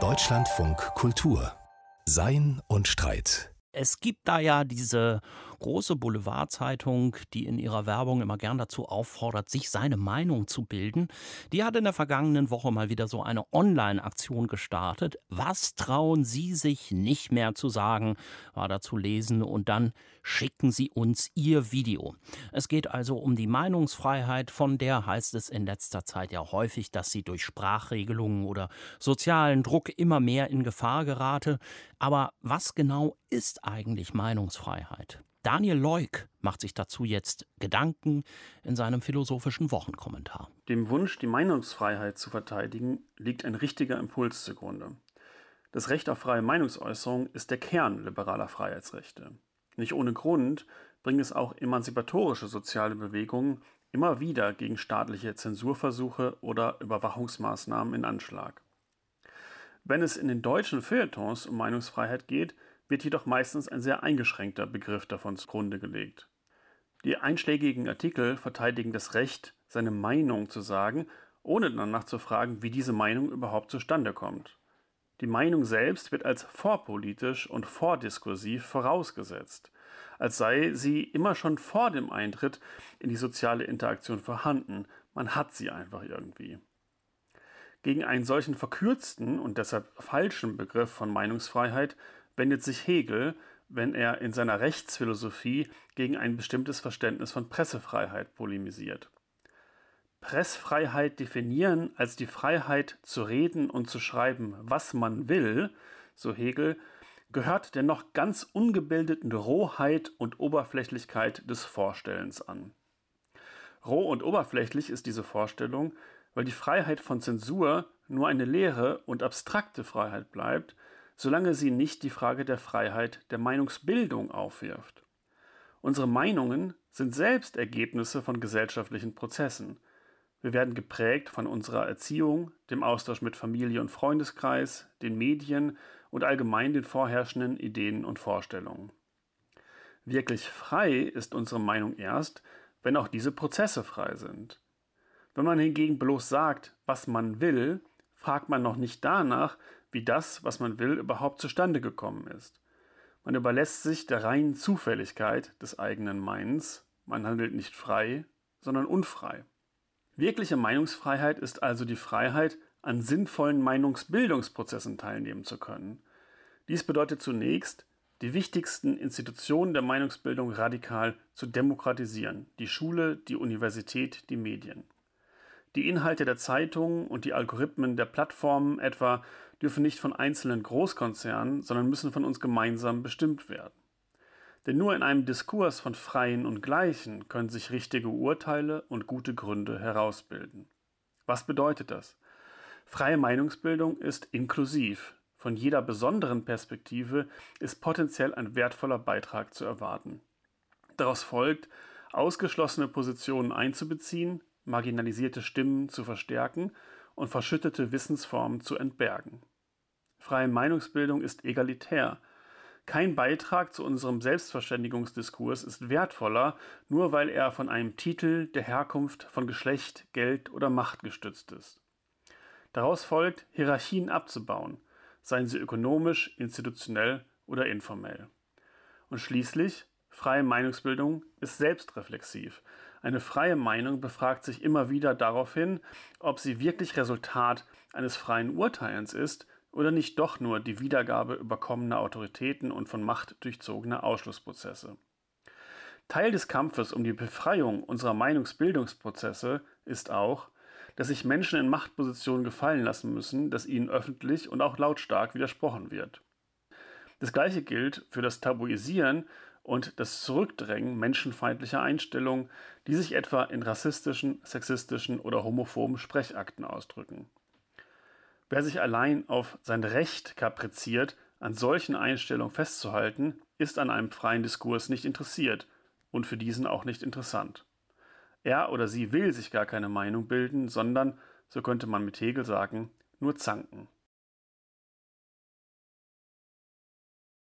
Deutschlandfunk Kultur. Sein und Streit. Es gibt da ja diese große Boulevardzeitung, die in ihrer Werbung immer gern dazu auffordert, sich seine Meinung zu bilden. Die hat in der vergangenen Woche mal wieder so eine Online-Aktion gestartet. Was trauen Sie sich nicht mehr zu sagen, war da zu lesen und dann schicken Sie uns Ihr Video. Es geht also um die Meinungsfreiheit, von der heißt es in letzter Zeit ja häufig, dass sie durch Sprachregelungen oder sozialen Druck immer mehr in Gefahr gerate. Aber was genau ist eigentlich Meinungsfreiheit? Daniel Leuk macht sich dazu jetzt Gedanken in seinem philosophischen Wochenkommentar. Dem Wunsch, die Meinungsfreiheit zu verteidigen, liegt ein richtiger Impuls zugrunde. Das Recht auf freie Meinungsäußerung ist der Kern liberaler Freiheitsrechte. Nicht ohne Grund bringen es auch emanzipatorische soziale Bewegungen immer wieder gegen staatliche Zensurversuche oder Überwachungsmaßnahmen in Anschlag. Wenn es in den deutschen Feuilletons um Meinungsfreiheit geht, wird jedoch meistens ein sehr eingeschränkter Begriff davon zugrunde gelegt. Die einschlägigen Artikel verteidigen das Recht, seine Meinung zu sagen, ohne danach zu fragen, wie diese Meinung überhaupt zustande kommt. Die Meinung selbst wird als vorpolitisch und vordiskursiv vorausgesetzt, als sei sie immer schon vor dem Eintritt in die soziale Interaktion vorhanden, man hat sie einfach irgendwie. Gegen einen solchen verkürzten und deshalb falschen Begriff von Meinungsfreiheit wendet sich Hegel, wenn er in seiner Rechtsphilosophie gegen ein bestimmtes Verständnis von Pressefreiheit polemisiert. Pressfreiheit definieren als die Freiheit zu reden und zu schreiben, was man will, so Hegel, gehört der noch ganz ungebildeten Rohheit und Oberflächlichkeit des Vorstellens an. Roh und oberflächlich ist diese Vorstellung, weil die Freiheit von Zensur nur eine leere und abstrakte Freiheit bleibt, solange sie nicht die Frage der Freiheit der Meinungsbildung aufwirft. Unsere Meinungen sind selbst Ergebnisse von gesellschaftlichen Prozessen. Wir werden geprägt von unserer Erziehung, dem Austausch mit Familie und Freundeskreis, den Medien und allgemein den vorherrschenden Ideen und Vorstellungen. Wirklich frei ist unsere Meinung erst, wenn auch diese Prozesse frei sind. Wenn man hingegen bloß sagt, was man will, fragt man noch nicht danach, wie das, was man will, überhaupt zustande gekommen ist. Man überlässt sich der reinen Zufälligkeit des eigenen Meinens, man handelt nicht frei, sondern unfrei. Wirkliche Meinungsfreiheit ist also die Freiheit, an sinnvollen Meinungsbildungsprozessen teilnehmen zu können. Dies bedeutet zunächst, die wichtigsten Institutionen der Meinungsbildung radikal zu demokratisieren, die Schule, die Universität, die Medien. Die Inhalte der Zeitungen und die Algorithmen der Plattformen etwa dürfen nicht von einzelnen Großkonzernen, sondern müssen von uns gemeinsam bestimmt werden. Denn nur in einem Diskurs von Freien und Gleichen können sich richtige Urteile und gute Gründe herausbilden. Was bedeutet das? Freie Meinungsbildung ist inklusiv. Von jeder besonderen Perspektive ist potenziell ein wertvoller Beitrag zu erwarten. Daraus folgt, ausgeschlossene Positionen einzubeziehen, marginalisierte Stimmen zu verstärken und verschüttete Wissensformen zu entbergen. Freie Meinungsbildung ist egalitär. Kein Beitrag zu unserem Selbstverständigungsdiskurs ist wertvoller, nur weil er von einem Titel, der Herkunft, von Geschlecht, Geld oder Macht gestützt ist. Daraus folgt, Hierarchien abzubauen, seien sie ökonomisch, institutionell oder informell. Und schließlich, freie Meinungsbildung ist selbstreflexiv. Eine freie Meinung befragt sich immer wieder darauf hin, ob sie wirklich Resultat eines freien Urteilens ist oder nicht doch nur die Wiedergabe überkommener Autoritäten und von Macht durchzogener Ausschlussprozesse. Teil des Kampfes um die Befreiung unserer Meinungsbildungsprozesse ist auch, dass sich Menschen in Machtpositionen gefallen lassen müssen, dass ihnen öffentlich und auch lautstark widersprochen wird. Das gleiche gilt für das Tabuisieren und das Zurückdrängen menschenfeindlicher Einstellungen, die sich etwa in rassistischen, sexistischen oder homophoben Sprechakten ausdrücken. Wer sich allein auf sein Recht kapriziert, an solchen Einstellungen festzuhalten, ist an einem freien Diskurs nicht interessiert und für diesen auch nicht interessant. Er oder sie will sich gar keine Meinung bilden, sondern, so könnte man mit Hegel sagen, nur zanken.